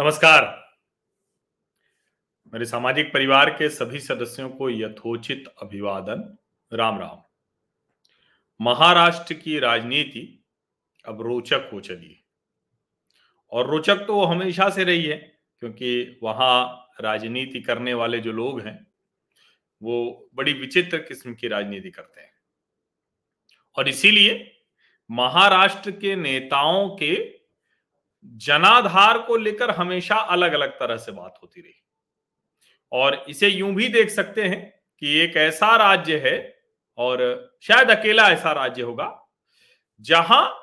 नमस्कार। मेरे सामाजिक परिवार के सभी सदस्यों को यथोचित अभिवादन। राम राम। महाराष्ट्र की राजनीति अब रोचक हो चली और रोचक तो हमेशा से रही है, क्योंकि वहाँ राजनीति करने वाले जो लोग हैं, वो बड़ी विचित्र किस्म की राजनीति करते हैं। और इसीलिए महाराष्ट्र के नेताओं के जनाधार को लेकर हमेशा अलग अलग तरह से बात होती रही। और इसे यूँ भी देख सकते हैं कि एक ऐसा राज्य है और शायद अकेला ऐसा राज्य होगा, जहाँ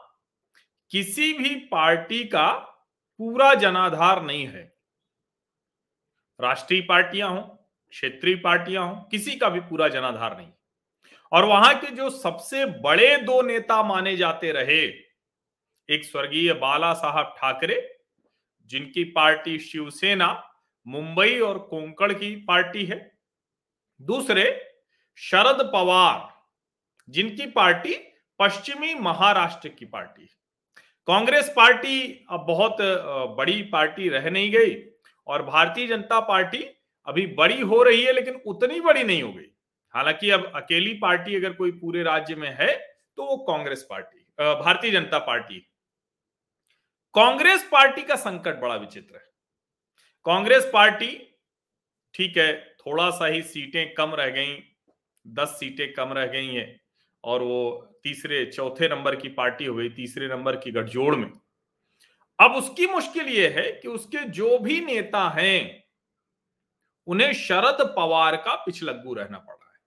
किसी भी पार्टी का पूरा जनाधार नहीं है। राष्ट्रीय पार्टियाँ हो, क्षेत्रीय पार्टियाँ हो, किसी का भी पूरा जनाधार नहीं। और वहाँ के जो सबसे बड़े दो नेता माने जाते रहे एक स्वर्गीय बाला साहब ठाकरे, जिनकी पार्टी शिवसेना, मुंबई और कोंकण की पार्टी है। दूसरे, शरद पवार, जिनकी पार्टी पश्चिमी महाराष्ट्र की पार्टी है। कांग्रेस पार्टी अब बहुत बड़ी पार्टी रह नहीं गई और भारतीय जनता पार्टी अभी बड़ी हो रही है, लेकिन उतनी बड़ी नहीं हो गई। हालाँकि अब अकेली पार्टी अगर कोई पूरे राज्य में है तो वो Congress party Bharatiya Janata party Congress party का संकट बड़ा विचित्र है। कांग्रेस पार्टी, ठीक है, थोड़ा सा ही सीटें कम रह गई, दस सीटें कम रह गई हैं, और वो तीसरे, चौथे नंबर की पार्टी हो गई, तीसरे नंबर की गठजोड़ में। अब उसकी मुश्किल ये है कि उसके जो भी नेता हैं, उन्हें शरद पवार का पिछलग्गू रहना पड़ रहा है।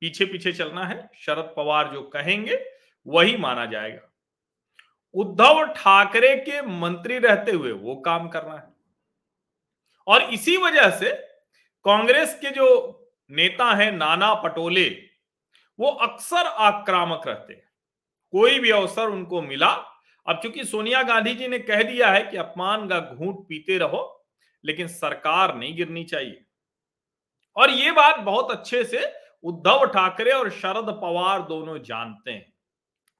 पीछे पीछे चलना है, शरद पवार जो कहेंगे, वही माना जाएगा। उद्धव ठाकरे के मंत्री रहते हुए वो काम करना है। और इसी वजह से कांग्रेस के जो नेता हैं नाना पटोले, वो अक्सर आक्रामक रहते हैं। कोई भी अवसर उनको मिला। अब चूँकि सोनिया गांधी जी ने कह दिया है कि अपमान का घूंट पीते रहो, लेकिन सरकार नहीं गिरनी चाहिए। और ये बात बहुत अच्छे से उद्धव ठाकरे और शरद पवार दोनों जानते हैं।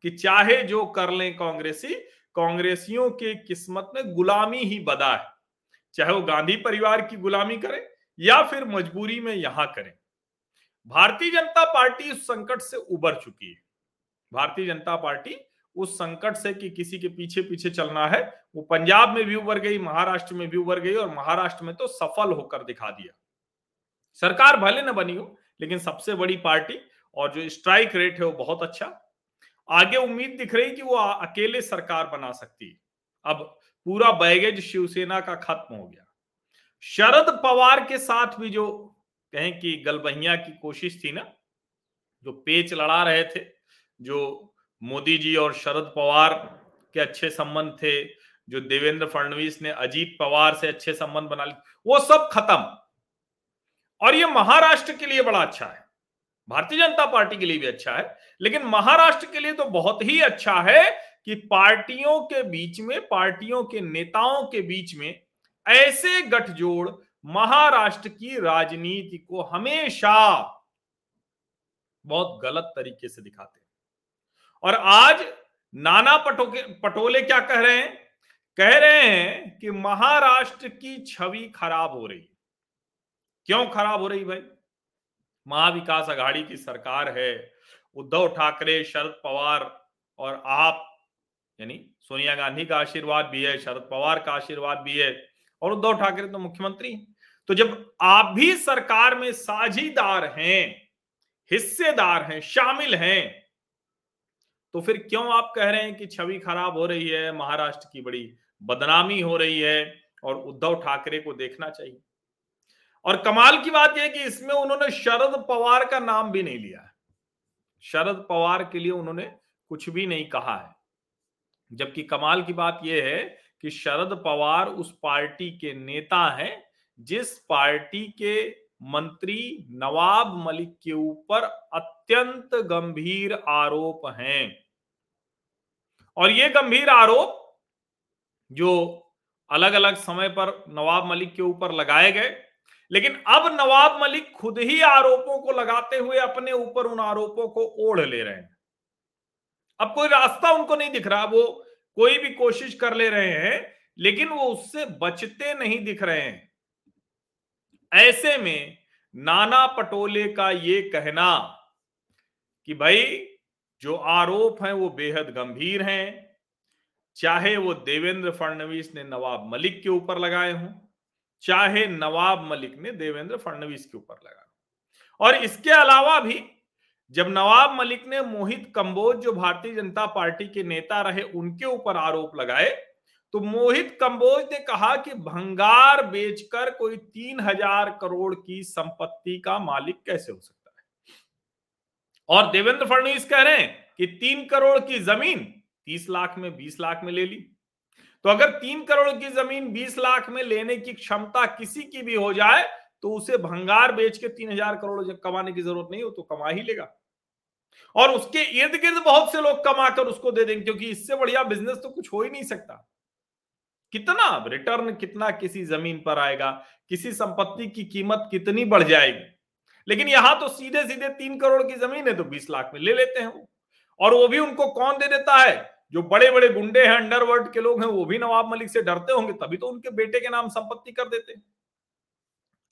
कि चाहे जो कर लें कांग्रेसी, कांग्रेसियों के किस्मत में गुलामी ही बदा है। चाहे वो गांधी परिवार की गुलामी करें या फिर मजबूरी में यहाँ करें। भारतीय जनता पार्टी उस संकट से उबर चुकी है। भारतीय जनता पार्टी उस संकट से कि किसी के पीछे पीछे चलना है, वो पंजाब में भी उबर गई, महाराष्ट्र में भी उबर गई और महाराष्ट्र में तो सफल होकर दिखा दिया। सरकार भले न बनी हो, लेकिन सबसे बड़ी पार्टी और जो स्ट्राइक रेट है वो बहुत अच्छा। आगे उम्मीद दिख रही कि वो अकेले सरकार बना सकती। है अब पूरा बैगेज शिवसेना का खत्म हो गया। शरद पवार के साथ भी जो कहें कि गलबहिया की कोशिश थी ना, जो पेच लड़ा रहे थे, जो मोदी जी और शरद पवार के अच्छे संबंध थे, जो देवेंद्र फडणवीस ने अजीत पवार से अच्छे संबंध बना लिए, वो सब खत्म। और ये महाराष्ट्र के लिए बड़ा अच्छा है। भारतीय जनता पार्टी के लिए भी अच्छा है। लेकिन महाराष्ट्र के लिए तो बहुत ही अच्छा है कि पार्टियों के बीच में, पार्टियों के नेताओं के बीच में ऐसे गठजोड़ महाराष्ट्र की राजनीति को हमेशा बहुत गलत तरीके से दिखाते हैं। और आज नाना पटोके, पटोले क्या कह रहे हैं? कह रहे हैं कि महाराष्ट्र की छवि खराब हो रही क्यों खराब हो रही भाई? महाविकास आघाड़ी की सरकार है उद्धव ठाकरे, शरद पवार और आप, यानी सोनिया गांधी का आशीर्वाद भी है, शरद पवार का आशीर्वाद भी है और उद्धव ठाकरे तो मुख्यमंत्री तो जब आप भी सरकार में साझीदार हैं, हिस्सेदार हैं, शामिल हैं तो फिर क्यों आप कह रहे हैं कि छवि खराब हो रही है, महाराष्ट्र की बड़ी बदनामी हो रही है और उद्धव ठाकरे को देखना चाहिए? और कमाल की बात यह कि इसमें उन्होंने शरद पवार का नाम भी नहीं लिया शरद पवार के लिए उन्होंने कुछ भी नहीं कहा है। जबकि कमाल की बात यह है कि शरद पवार उस पार्टी के नेता हैं, जिस पार्टी के मंत्री नवाब मलिक के ऊपर अत्यंत गंभीर आरोप हैं। और ये गंभीर आरोप जो अलग अलग समय पर नवाब मलिक के ऊपर लगाए गए लेकिन अब नवाब मलिक खुद ही आरोपों को लगाते हुए अपने ऊपर उन आरोपों को ओढ़ ले रहे हैं। अब कोई रास्ता उनको नहीं दिख रहा, वो कोई भी कोशिश कर ले रहे हैं, लेकिन वो उससे बचते नहीं दिख रहे हैं। ऐसे में नाना पटोले का ये कहना कि भाई, जो आरोप हैं वो बेहद गंभीर हैं, चाहे वो देवेंद्र फडणवीस ने नवाब मलिक के ऊपर लगाए हों। चाहे नवाब मलिक ने देवेंद्र फडणवीस के ऊपर लगा और इसके अलावा भी, जब नवाब मलिक ने मोहित कंबोज, जो भारतीय जनता पार्टी के नेता रहे, उनके ऊपर आरोप लगाए तो मोहित कंबोज ने कहा कि भंगार बेचकर कोई तीन हज़ार करोड़ की संपत्ति का मालिक कैसे हो सकता है? और देवेंद्र फडणवीस कह रहे हैं कि तीन करोड़ की ज़मीन तीस लाख में, बीस लाख में ले ली। तो अगर तीन करोड़ की ज़मीन बीस लाख में लेने की क्षमता किसी की भी हो जाए तो उसे भंगार बेच के तीन हज़ार करोड़ जब कमाने की ज़रूरत नहीं हो तो कमा ही लेगा। और उसके इर्द गिर्द बहुत से लोग कमाकर उसको दे देंगे, क्योंकि इससे बढ़िया बिज़नेस तो कुछ हो ही नहीं सकता। कितना रिटर्न कितना किसी ज़मीन पर आएगा, किसी संपत्ति की कीमत कितनी बढ़ जाएगी? लेकिन यहाँ तो सीधे सीधे तीन करोड़ की ज़मीन है तो बीस लाख में ले लेते हैं वो। और वो भी उनको कौन दे देता है? जो बड़े बड़े गुंडे हैं अंडरवर्ल्ड के लोग हैं, वो भी नवाब मलिक से डरते होंगे, तभी तो उनके बेटे के नाम संपत्ति कर देते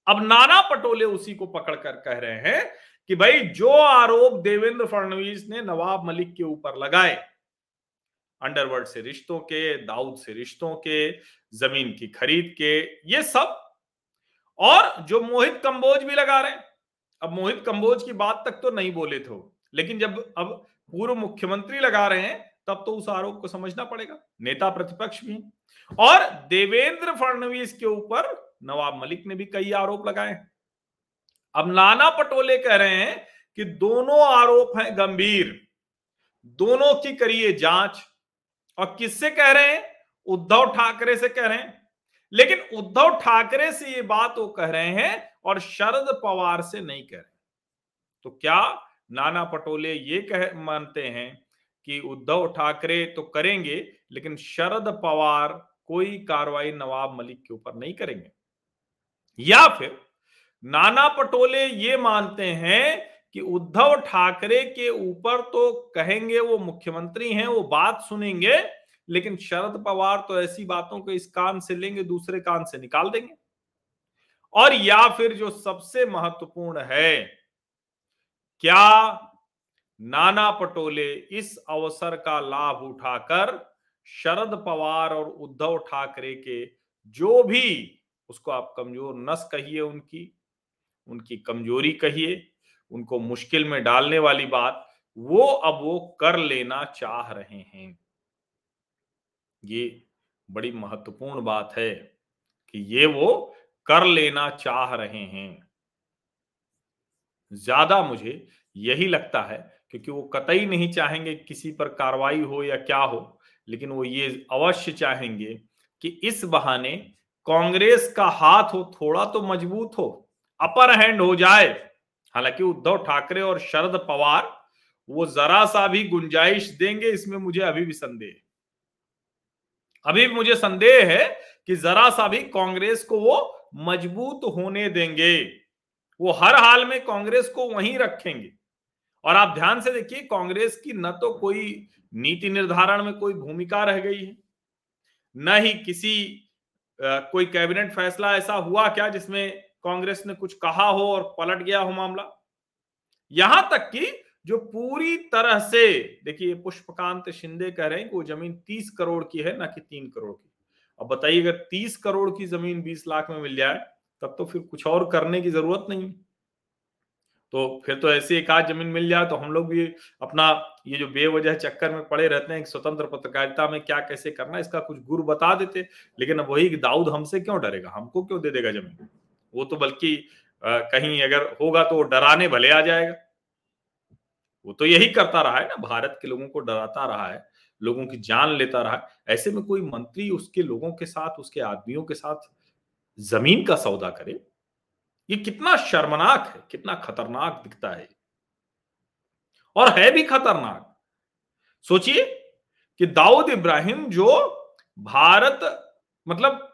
अब नाना पटोले उसी को पकड़कर कह रहे हैं कि भाई, जो आरोप देवेंद्र फडणवीस ने नवाब मलिक के ऊपर लगाए अंडरवर्ल्ड से रिश्तों के, दाऊद से रिश्तों के, ज़मीन की खरीद के, ये सब, और जो मोहित कंबोज भी लगा रहे हैं। अब मोहित कंबोज की बात तक तो नहीं बोले थे लेकिन जब, अब पूर्व मुख्यमंत्री लगा रहे हैं तब तो उस आरोप को समझना पड़ेगा। नेता प्रतिपक्ष भी और देवेंद्र फडणवीस के ऊपर नवाब मलिक ने भी कई आरोप लगाए अब नाना पटोले कह रहे हैं कि दोनों आरोप हैं गंभीर। दोनों की करिए जाँच। और किससे कह रहे हैं? उद्धव ठाकरे से कह रहे हैं। लेकिन उद्धव ठाकरे से ये बात वो कह रहे हैं और शरद पवार से नहीं कह रहे तो क्या नाना पटोले ये कह, मानते हैं कि उद्धव ठाकरे तो करेंगे, लेकिन शरद पवार कोई कार्रवाई नवाब मलिक के ऊपर नहीं करेंगे। या फिर नाना पटोले ये मानते हैं कि उद्धव ठाकरे के ऊपर तो कहेंगे वो मुख्यमंत्री हैं, वो बात सुनेंगे, लेकिन शरद पवार तो ऐसी बातों को इस कान से लेंगे, दूसरे कान से निकाल देंगे। और या फिर जो सबसे महत्वपूर्ण है, क्या नाना पटोले इस अवसर का लाभ उठाकर शरद पवार और उद्धव ठाकरे के जो भी, उसको आप कमज़ोर नस कहिए उनकी उनकी कमज़ोरी कहिए, उनको मुश्किल में डालने वाली बात, वो अब वो कर लेना चाह रहे हैं। ये बड़ी महत्वपूर्ण बात है कि ये वो कर लेना चाह रहे हैं। ज़्यादा मुझे यही लगता है क्योंकि वो कतई नहीं चाहेंगे किसी पर कार्रवाई हो या क्या हो, लेकिन वो ये अवश्य चाहेंगे कि इस बहाने कांग्रेस का हाथ हो, थोड़ा तो मज़बूत हो, अपर हैंड हो जाए। हालाँकि उद्धव ठाकरे और शरद पवार, वो जरा सा भी गुंजाइश देंगे, इसमें मुझे अभी भी संदेह अभी मुझे संदेह है कि जरा सा भी कांग्रेस को वो मज़बूत होने देंगे। वो हर हाल में कांग्रेस को वहीं रखेंगे। और आप ध्यान से देखिए, कांग्रेस की न तो कोई नीति निर्धारण में कोई भूमिका रह गई है, न ही किसी कोई कैबिनेट फैसला ऐसा हुआ क्या जिसमें कांग्रेस ने कुछ कहा हो और पलट गया हो मामला? यहाँ तक कि जो पूरी तरह से, देखिए, पुष्पकांत शिंदे कह रहे हैं कि वो ज़मीन तीस करोड़ की है, ना कि तीन करोड़ की। अब बताइए, अगर तीस करोड़ की ज़मीन बीस लाख में मिल जाए, तब तो फिर कुछ और करने की ज़रूरत नहीं तो फिर तो ऐसी एक आध ज़मीन मिल जाए तो हम लोग भी अपना ये जो बेवजह चक्कर में पड़े रहते हैं स्वतंत्र पत्रकारिता में क्या कैसे करना इसका कुछ गुरु बता देते। लेकिन अब वही दाऊद हमसे क्यों डरेगा? हमको क्यों दे देगा ज़मीन? वो तो बल्कि कहीं अगर होगा तो वो डराने भले आ जाएगा। वो तो यही करता रहा है ना, भारत के लोगों को डराता रहा है, लोगों की जान लेता रहा है। ऐसे में कोई मंत्री उसके लोगों के साथ, उसके आदमियों के साथ ज़मीन का सौदा करे? ये कितना शर्मनाक है, कितना खतरनाक दिखता है। और है भी खतरनाक। सोचिए कि दाऊद इब्राहिम जो भारत मतलब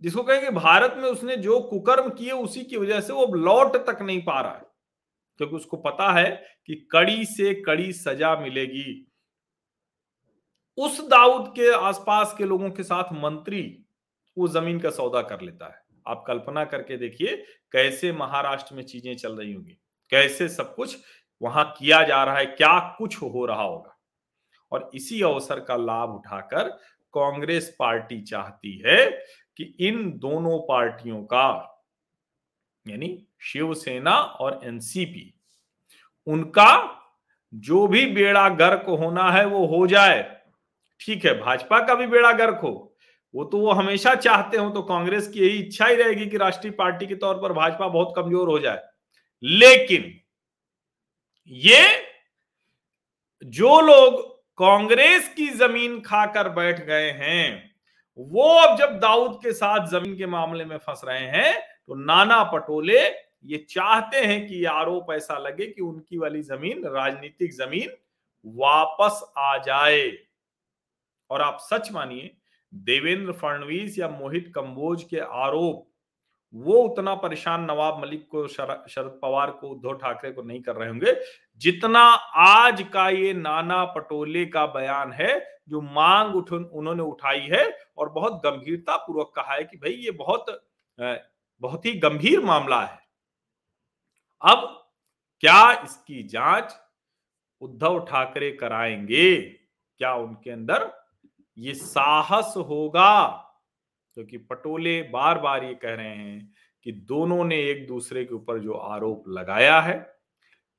जिसको कहेंगे भारत में उसने जो कुकर्म किए उसी की वजह से वो लौट तक नहीं पा रहा है। क्योंकि उसको पता है कि कड़ी से कड़ी सजा मिलेगी। उस दाऊद के आसपास के लोगों के साथ मंत्री वो ज़मीन का सौदा कर लेता है। आप कल्पना करके देखिए, कैसे महाराष्ट्र में चीज़ें चल रही होंगी, कैसे सब कुछ वहाँ किया जा रहा है, क्या कुछ हो रहा होगा। और इसी अवसर का लाभ उठाकर कांग्रेस पार्टी चाहती है कि इन दोनों पार्टियों का, यानी शिवसेना और एनसीपी, उनका जो भी बेड़ा गर्क होना है वो हो जाए। ठीक है, भाजपा का भी बेड़ा गर्क हो वो तो वो हमेशा चाहते हो तो कांग्रेस की यही इच्छा ही रहेगी कि राष्ट्रीय पार्टी के तौर पर भाजपा बहुत कमज़ोर हो जाए। लेकिन ये जो लोग कांग्रेस की ज़मीन खाकर बैठ गए हैं, वो अब जब दाऊद के साथ ज़मीन के मामले में फंस रहे हैं तो नाना पटोले ये चाहते हैं कि आरोप ऐसा लगे कि उनकी वाली ज़मीन, राजनीतिक ज़मीन वापस आ जाए। और आप सच मानिए देवेंद्र फडणवीस या मोहित कंबोज के आरोप, वो उतना परेशान नवाब मलिक को शरद पवार को, उद्धव ठाकरे को नहीं कर रहे होंगे, जितना आज का ये नाना पटोले का बयान है, जो मांग उठ उन्होंने उठाई है और बहुत गंभीरता पूर्वक कहा है कि भाई ये बहुत बहुत ही गंभीर मामला है। अब क्या इसकी जाँच उद्धव ठाकरे कराएँगे? क्या उनके अंदर ये साहस होगा। क्योंकि तो पटोले बार बार ये कह रहे हैं कि दोनों ने एक दूसरे के ऊपर जो आरोप लगाया है,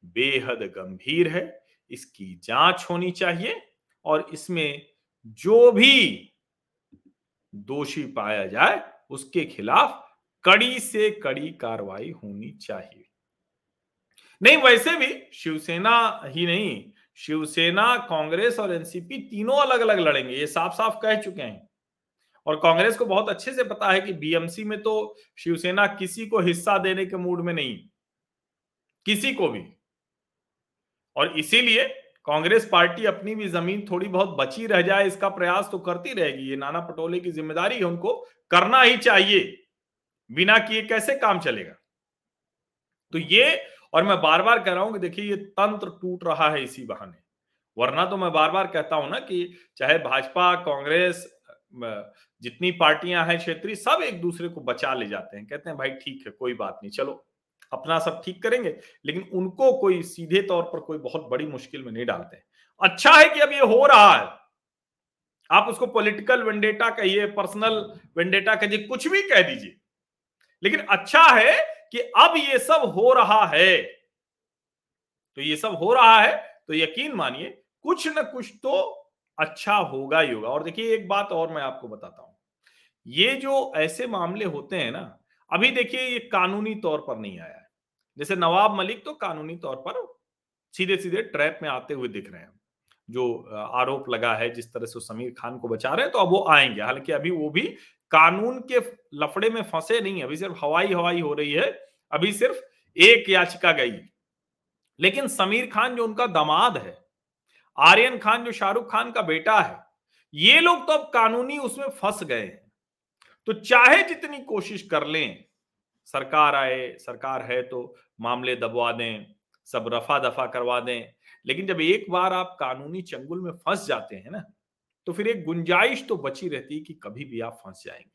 बेहद गंभीर है। इसकी जाँच होनी चाहिए और इसमें जो भी दोषी पाया जाए, उसके खिलाफ कड़ी से कड़ी कार्रवाई होनी चाहिए। नहीं, वैसे भी शिवसेना ही नहीं शिवसेना, कांग्रेस और एनसीपी तीनों अलग अलग लड़ेंगे, ये साफ़ साफ़ कह चुके हैं। और कांग्रेस को बहुत अच्छे से पता है कि बीएमसी में तो शिवसेना किसी को हिस्सा देने के मूड में नहीं, किसी को भी। और इसीलिए कांग्रेस पार्टी अपनी भी ज़मीन थोड़ी बहुत बची रह जाए, इसका प्रयास तो करती रहेगी। ये नाना पटोले की ज़िम्मेदारी है, उनको करना ही चाहिए, बिना किए कैसे काम चलेगा? तो ये और मैं बार बार कह रहा हूँ कि देखिए, ये तंत्र टूट रहा है इसी बहाने। वरना तो मैं बार बार कहता हूँ ना कि चाहे भाजपा, कांग्रेस जितनी पार्टियाँ हैं क्षेत्रीय, सब एक दूसरे को बचा ले जाते हैं। कहते हैं, भाई ठीक है, कोई बात नहीं, चलो, अपना सब ठीक करेंगे। लेकिन उनको कोई सीधे तौर पर कोई बहुत बड़ी मुश्किल में नहीं डालते अच्छा है कि अब ये हो रहा है। आप उसको पॉलिटिकल वेंडेटा कहिए, पर्सनल वेंडेटा कहिए, कुछ भी कह दीजिए। लेकिन अच्छा है कि अब ये सब हो रहा है। तो ये सब हो रहा है तो यकीन मानिए, कुछ न कुछ तो अच्छा होगा ही होगा। और देखिए, एक बात और मैं आपको बताता हूँ। ये जो ऐसे मामले होते हैं ना, अभी देखिए, ये कानूनी तौर पर नहीं आया है। जैसे नवाब मलिक तो कानूनी तौर पर सीधे सीधे ट्रैप में आते हुए दिख रहे हैं। जो आरोप लगा है जिस तरह से समीर खान को बचा रहे हैं तो अब वो आएँगे। हालाँकि अभी वो भी कानून के लफड़े में फंसे नहीं अभी सिर्फ़ हवाई हवाई हो रही है। अभी सिर्फ़ एक याचिका गई। लेकिन समीर खान जो उनका दामाद है, आर्यन खान जो शाहरुख खान का बेटा है, ये लोग तो अब कानूनी उसमें फंस गए हैं। तो चाहे जितनी कोशिश कर लें, सरकार आए, सरकार है तो मामले दबवा दें, सब रफा दफ़ा करवा दें लेकिन जब एक बार आप कानूनी चंगुल में फंस जाते हैं ना तो फिर एक गुंजाइश तो बची रहती है कि कभी भी आप फंस जाएँगे।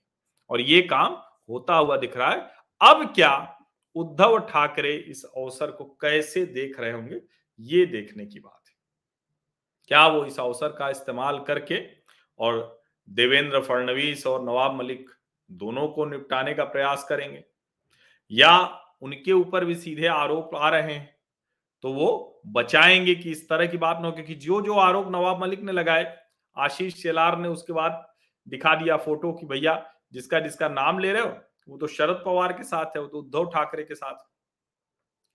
और ये काम होता हुआ दिख रहा है। अब क्या उद्धव ठाकरे इस अवसर को कैसे देख रहे होंगे, ये देखने की बात है। क्या वो इस अवसर का इस्तेमाल करके और देवेंद्र फडणवीस और नवाब मलिक दोनों को निपटाने का प्रयास करेंगे? या उनके ऊपर भी सीधे आरोप आ रहे हैं? तो वो बचाएँगे कि इस तरह की बात ना हो, क्योंकि जो जो आरोप नवाब मलिक ने लगाए, आशीष शेलार ने उसके बाद दिखा दिया फ़ोटो कि भैया जिसका जिसका नाम ले रहे हो, वो तो शरद पवार के साथ है, वो तो उद्धव ठाकरे के साथ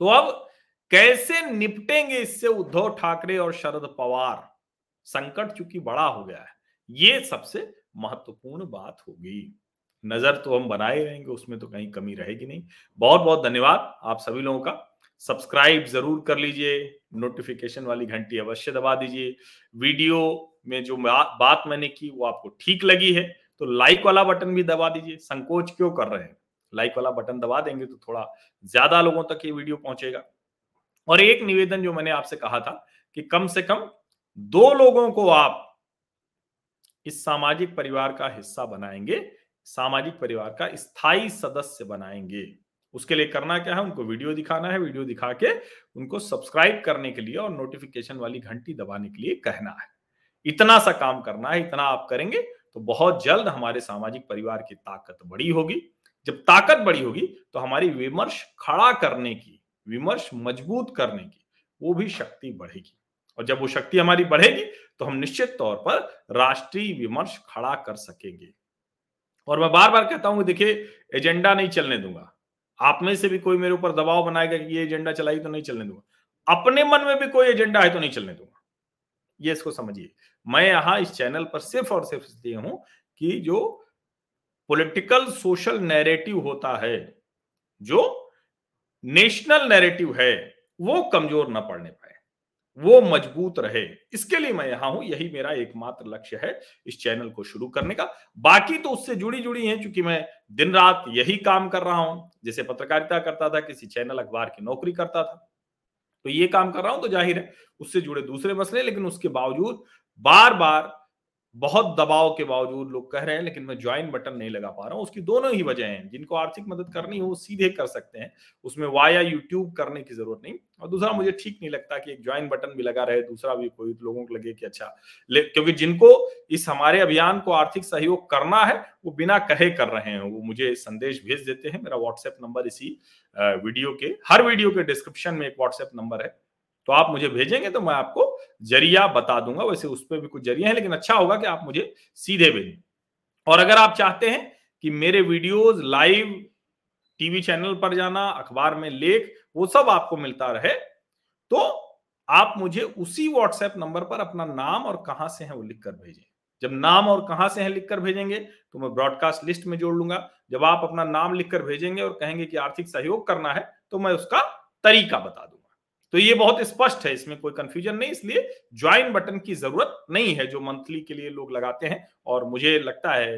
तो अब कैसे निपटेंगे इससे उद्धव ठाकरे और शरद पवार? संकट चूँकि बड़ा हो गया है, ये सबसे महत्वपूर्ण बात होगी। नज़र तो हम बनाए रहेंगे, उसमें तो कहीं कमी रहेगी नहीं। बहुत बहुत धन्यवाद आप सभी लोगों का। सब्सक्राइब ज़रूर कर लीजिए नोटिफिकेशन वाली घंटी अवश्य दबा दीजिए। वीडियो में जो बात मैंने की वो आपको ठीक लगी है तो लाइक वाला बटन भी दबा दीजिए। संकोच क्यों कर रहे हैं? लाइक वाला बटन दबा देंगे तो थोड़ा ज़्यादा लोगों तक ये वीडियो पहुंचेगा। और एक निवेदन जो मैंने आपसे कहा था कि कम से कम दो लोगों को आप इस सामाजिक परिवार का हिस्सा बनाएँगे, सामाजिक परिवार का स्थायी सदस्य बनाएँगे। उसके लिए करना क्या है? उनको वीडियो दिखाना है। वीडियो दिखा के उनको सब्सक्राइब करने के लिए और नोटिफिकेशन वाली घंटी दबाने के लिए कहना है। इतना सा काम करना है, इतना आप करेंगे तो बहुत जल्द हमारे सामाजिक परिवार की ताकत बड़ी होगी। जब ताकत बड़ी होगी तो हमारी विमर्श खड़ा करने की, विमर्श मज़बूत करने की, वो भी शक्ति बढ़ेगी। और जब वो शक्ति हमारी बढ़ेगी तो हम निश्चित तौर पर राष्ट्रीय विमर्श खड़ा कर सकेंगे। और मैं बार बार कहता हूँ, देखिए, एजेंडा नहीं चलने दूँगा। आप में से भी कोई मेरे ऊपर दबाव बनाएगा कि ये एजेंडा चलाई तो नहीं चलने दूँगा। अपने मन में भी कोई एजेंडा है तो नहीं चलने दूँगा। ये इसको समझिए। मैं यहाँ इस चैनल पर सिर्फ़ और सिर्फ़ इसलिए हूँ कि जो पॉलिटिकल सोशल नैरेटिव होता है, जो नेशनल नैरेटिव है, वो कमज़ोर ना पड़ने पाए। वो मज़बूत रहे। इसके लिए मैं यहाँ हूँ, यही मेरा एकमात्र लक्ष्य है इस चैनल को शुरू करने का। बाकी तो उससे जुड़ी जुड़ी है क्योंकि मैं दिन रात यही काम कर रहा हूँ, जैसे पत्रकारिता करता था, किसी चैनल अखबार की नौकरी करता था। तो ये काम कर रहा हूँ तो ज़ाहिर है, उससे जुड़े दूसरे मसले, लेकिन उसके बावजूद बार बार बहुत दबाव के बावजूद लोग कह रहे हैं, लेकिन मैं ज्वाइन बटन नहीं लगा पा रहा हूँ। उसकी दोनों ही वजह हैं। जिनको आर्थिक मदद करनी हो सीधे कर सकते हैं। उसमें वाया यूट्यूब करने की ज़रूरत नहीं। और दूसरा, मुझे ठीक नहीं लगता कि एक ज्वाइन बटन भी लगा रहे, दूसरा भी कोई लोगों को लगे कि अच्छा क्योंकि जिनको इस हमारे अभियान को आर्थिक सहयोग करना है, वो बिना कहे कर रहे हैं। वो मुझे संदेश भेज देते हैं। मेरा व्हाट्सएप नंबर इसी वीडियो के, हर वीडियो के डिस्क्रिप्शन में एक व्हाट्सएप नंबर है। तो आप मुझे भेजेंगे तो मैं आपको ज़रिया बता दूँगा। वैसे उस पर भी कुछ ज़रिया है, लेकिन अच्छा होगा कि आप मुझे सीधे भेजें। और अगर आप चाहते हैं कि मेरे वीडियोस लाइव टीवी चैनल पर जाना, अखबार में लेख, वो सब आपको मिलता रहे तो आप मुझे उसी व्हाट्सएप नंबर पर अपना नाम और कहाँ से है वो लिखकर भेजें। जब नाम और कहाँ से है लिखकर भेजेंगे तो मैं ब्रॉडकास्ट लिस्ट में जोड़ लूँगा। जब आप अपना नाम लिखकर भेजेंगे और कहेंगे कि आर्थिक सहयोग करना है तो मैं उसका तरीका बता दूँगा। तो ये बहुत स्पष्ट है, इसमें कोई कंफ्यूजन नहीं, इसलिए ज्वाइन बटन की ज़रूरत नहीं है जो मंथली के लिए लोग लगाते हैं। और मुझे लगता है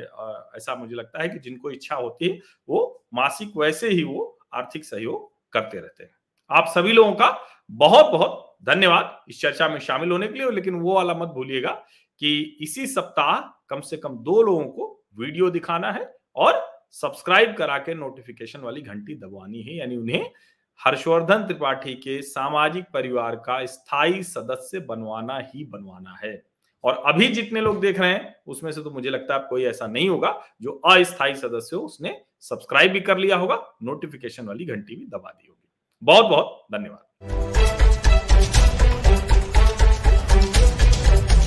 ऐसा मुझे लगता है कि जिनको इच्छा होती है, वो मासिक वैसे ही वो आर्थिक सहयोग करते रहते हैं। आप सभी लोगों का बहुत बहुत धन्यवाद इस चर्चा में शामिल होने के लिए, लेकिन वो वाला मत भूलिएगा कि इसी सप्ताह कम से कम दो लोगों को वीडियो दिखाना है और सब्सक्राइब करा के नोटिफिकेशन वाली घंटी दबानी है, यानी उन्हें हर्षवर्धन त्रिपाठी के सामाजिक परिवार का स्थायी सदस्य बनवाना ही बनवाना है। और अभी जितने लोग देख रहे हैं, उसमें से तो मुझे लगता है कोई ऐसा नहीं होगा जो अस्थायी सदस्य हो, उसने सब्सक्राइब भी कर लिया होगा, नोटिफिकेशन वाली घंटी भी दबा दी होगी। बहुत बहुत धन्यवाद।